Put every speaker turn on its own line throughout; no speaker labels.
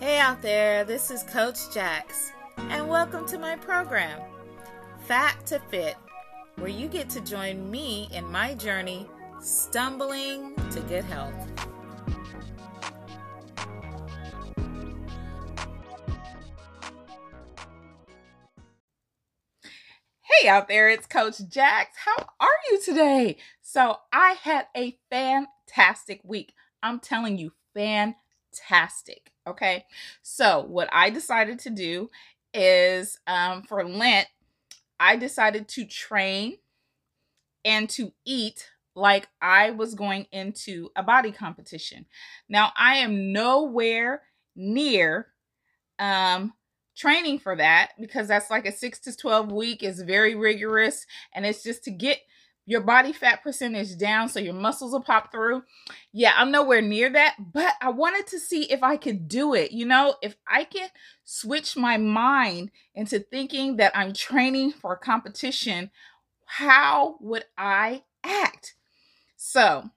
Hey out there, this is Coach Jax, and welcome to my program, Fat to Fit, where you get to join me in my journey stumbling to good health. Hey out there, it's Coach Jax. How are you today? So, I had a fantastic week. I'm telling you, fantastic. Okay. So, what I decided to do is um, for Lent, I decided to train and to eat like I was going into a body competition. Now, I am nowhere near um, training for that because that's like a six to 12 week is very rigorous and it's just to get your body fat percentage down so your muscles will pop through. Yeah, I'm nowhere near that, but I wanted to see if I could do it. You know, if I can switch my mind into thinking that I'm training for a competition, how would I act? So,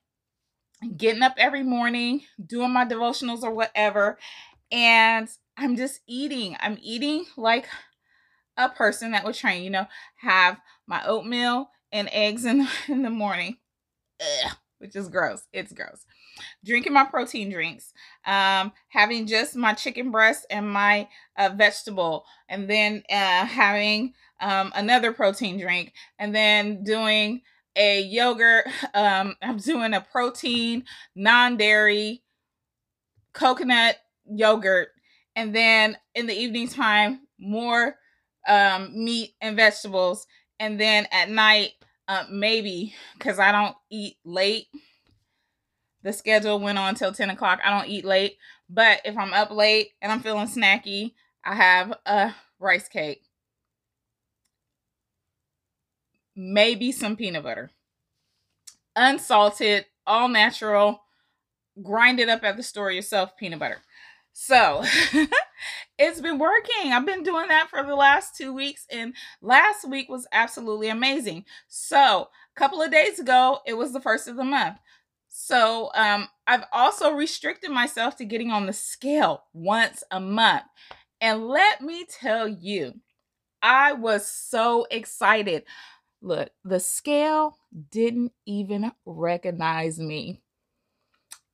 getting up every morning, doing my devotionals or whatever, and I'm just eating. I'm eating like a person that would train, you know, have my oatmeal and eggs in, in the morning, Ugh, which is gross. It's gross. Drinking my protein drinks, um, having just my chicken breast and my uh, vegetable, and then uh, having um, another protein drink, and then doing a yogurt. Um, I'm doing a protein, non dairy, coconut yogurt, and then in the evening time, more um, meat and vegetables, and then at night, uh, maybe because I don't eat late. The schedule went on till 10 o'clock. I don't eat late, but if I'm up late and I'm feeling snacky, I have a rice cake. Maybe some peanut butter. Unsalted, all natural, grind it up at the store yourself peanut butter. So it's been working. I've been doing that for the last two weeks, and last week was absolutely amazing. So, a couple of days ago, it was the first of the month. So, um, I've also restricted myself to getting on the scale once a month. And let me tell you, I was so excited. Look, the scale didn't even recognize me.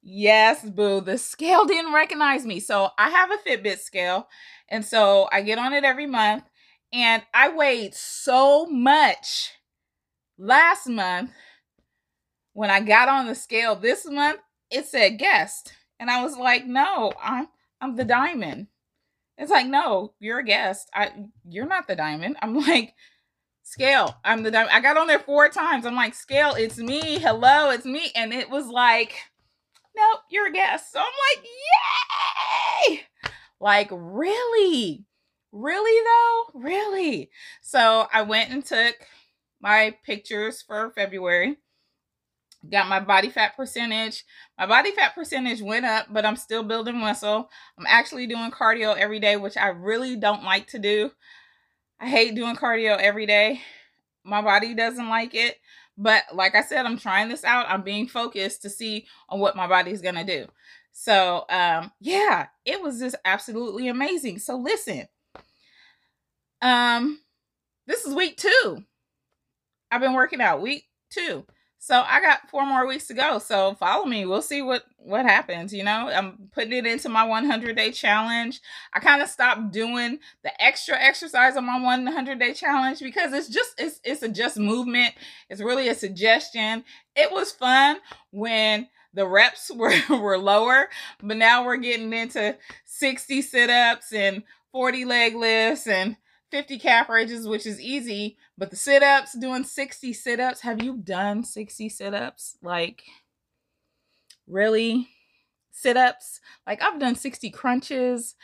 Yes, boo. The scale didn't recognize me. So I have a Fitbit scale. And so I get on it every month. And I weighed so much last month. When I got on the scale this month, it said guest. And I was like, no, I'm I'm the diamond. It's like, no, you're a guest. I you're not the diamond. I'm like, scale. I'm the diamond. I got on there four times. I'm like, scale, it's me. Hello, it's me. And it was like nope, you're a guest. So I'm like, yay! Like, really? Really though? Really? So I went and took my pictures for February. Got my body fat percentage. My body fat percentage went up, but I'm still building muscle. I'm actually doing cardio every day, which I really don't like to do. I hate doing cardio every day. My body doesn't like it. But like I said, I'm trying this out. I'm being focused to see on what my body's gonna do. So um yeah, it was just absolutely amazing. So listen. Um this is week two. I've been working out week two. So I got four more weeks to go. So follow me. We'll see what what happens. You know, I'm putting it into my 100 day challenge. I kind of stopped doing the extra exercise on my 100 day challenge because it's just it's it's a just movement. It's really a suggestion. It was fun when the reps were were lower, but now we're getting into 60 sit ups and 40 leg lifts and 50 calf raises, which is easy, but the sit ups, doing 60 sit ups, have you done 60 sit ups? Like, really? Sit ups? Like, I've done 60 crunches,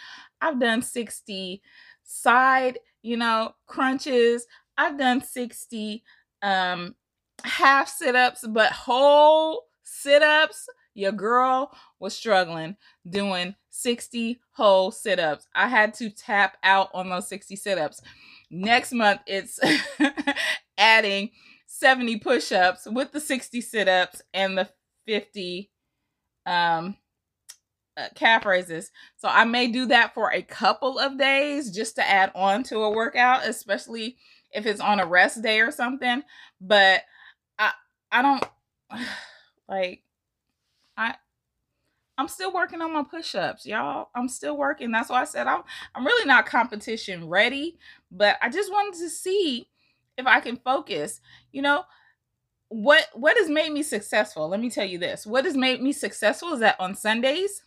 I've done 60 side, you know, crunches, I've done 60 um half sit ups, but whole sit ups, your girl was struggling doing 60 whole sit ups. I had to tap out on those 60 sit ups. Next month, it's adding 70 push ups with the 60 sit ups and the 50 um, uh, calf raises. So I may do that for a couple of days just to add on to a workout, especially if it's on a rest day or something. But I I don't like I I'm still working on my push-ups, y'all. I'm still working. That's why I said I'm I'm really not competition ready, but I just wanted to see if I can focus. You know, what what has made me successful? Let me tell you this. What has made me successful is that on Sundays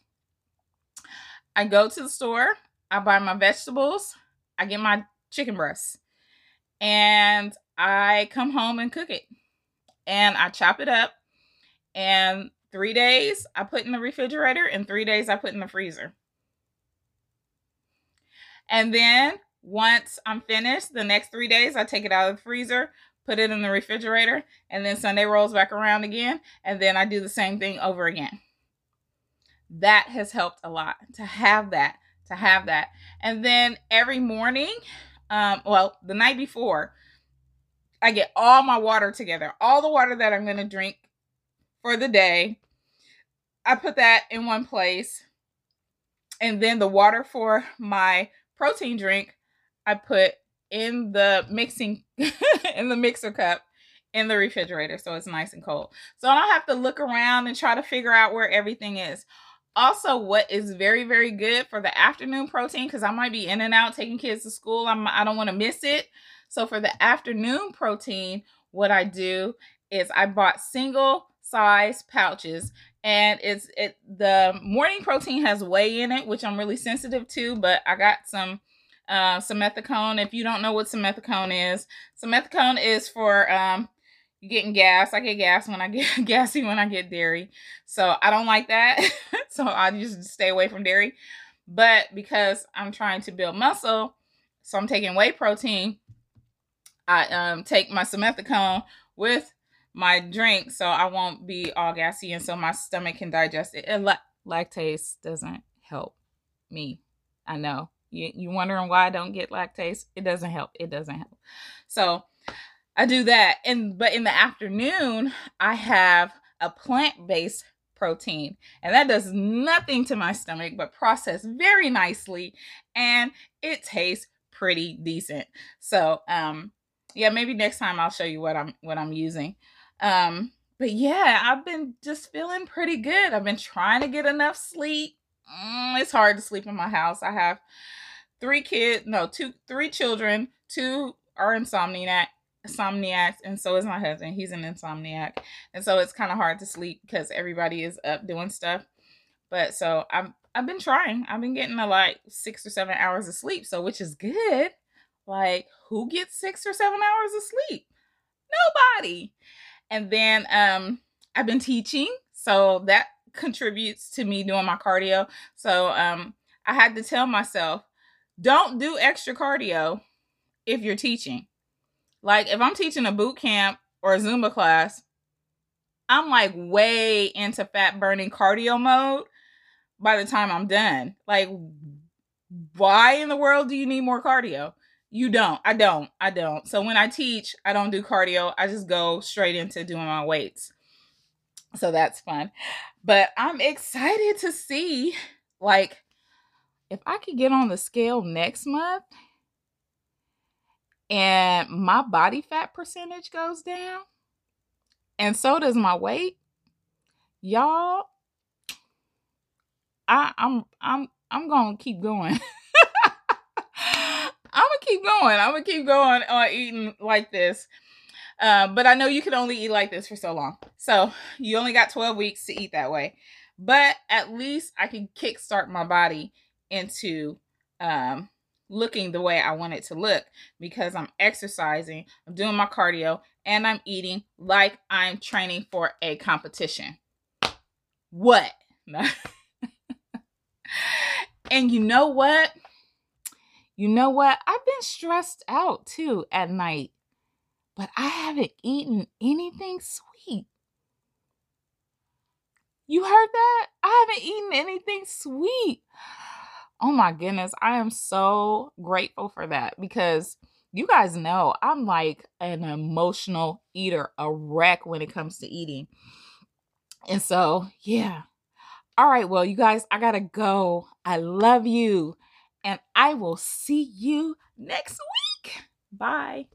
I go to the store, I buy my vegetables, I get my chicken breasts, and I come home and cook it. And I chop it up. And three days I put in the refrigerator, and three days I put in the freezer. And then once I'm finished, the next three days I take it out of the freezer, put it in the refrigerator, and then Sunday rolls back around again. And then I do the same thing over again that has helped a lot to have that to have that and then every morning um well the night before i get all my water together all the water that i'm going to drink for the day. I put that in one place. And then the water for my protein drink i put in the mixing in the mixer cup in the refrigerator so it's nice and cold. So i don't have to look around and try to figure out where everything is. Also what is very very good for the afternoon protein because i might be in and out taking kids to school I'm, i don't want to miss it. So for the afternoon protein what i do is i bought single size pouches and it's it the morning protein has whey in it which i'm really sensitive to but i got some uh simethicone if you don't know what simethicone is simethicone is for um getting gas. I get gas when I get gassy when I get dairy. So I don't like that. so I just stay away from dairy. But because I'm trying to build muscle, so I'm taking whey protein, I um take my simethicone with my drink so I won't be all gassy and so my stomach can digest it. And la- lactase doesn't help me. I know. You you wondering why I don't get lactase? It doesn't help. It doesn't help. So I do that. And but in the afternoon, I have a plant-based protein. And that does nothing to my stomach but process very nicely and it tastes pretty decent. So, um yeah, maybe next time I'll show you what I'm what I'm using. Um but yeah, I've been just feeling pretty good. I've been trying to get enough sleep. Mm, it's hard to sleep in my house. I have three kids, no, two three children, two are insomniac insomniacs and so is my husband. He's an insomniac. And so it's kind of hard to sleep because everybody is up doing stuff. But so i've i've been trying. I've been getting a like six or seven hours of sleep so which is good. Like who gets six or seven hours of sleep? Nobody and then um i've been teaching so that contributes to me doing my cardio so um i had to tell myself don't do extra cardio if you're teaching like if I'm teaching a boot camp or a Zumba class, I'm like way into fat burning cardio mode by the time I'm done. Like why in the world do you need more cardio? You don't. I don't. I don't. So when I teach, I don't do cardio. I just go straight into doing my weights. So that's fun. But I'm excited to see like if I could get on the scale next month and my body fat percentage goes down, and so does my weight, y'all, I, I'm I'm I'm gonna keep going. Keep going. I'm gonna keep going on eating like this. Uh, but I know you can only eat like this for so long. So you only got 12 weeks to eat that way. But at least I can kickstart my body into um, looking the way I want it to look because I'm exercising, I'm doing my cardio, and I'm eating like I'm training for a competition. What? and you know what? You know what? I've been stressed out too at night, but I haven't eaten anything sweet. You heard that? I haven't eaten anything sweet. Oh my goodness, I am so grateful for that because you guys know I'm like an emotional eater, a wreck when it comes to eating. And so, yeah, All right, well, you guys, I gotta go. I love you. And I will see you next week. Bye.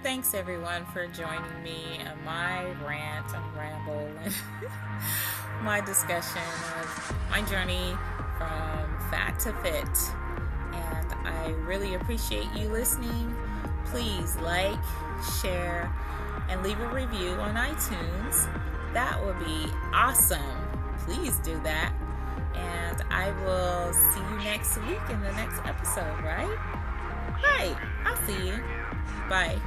Thanks everyone for joining me on my rant and ramble and my discussion of my journey from fat to fit. And I really appreciate you listening. Please like, share, and leave a review on iTunes. That would be awesome. Please do that. And I will see you next week in the next episode, right? Right. I'll see you. Bye.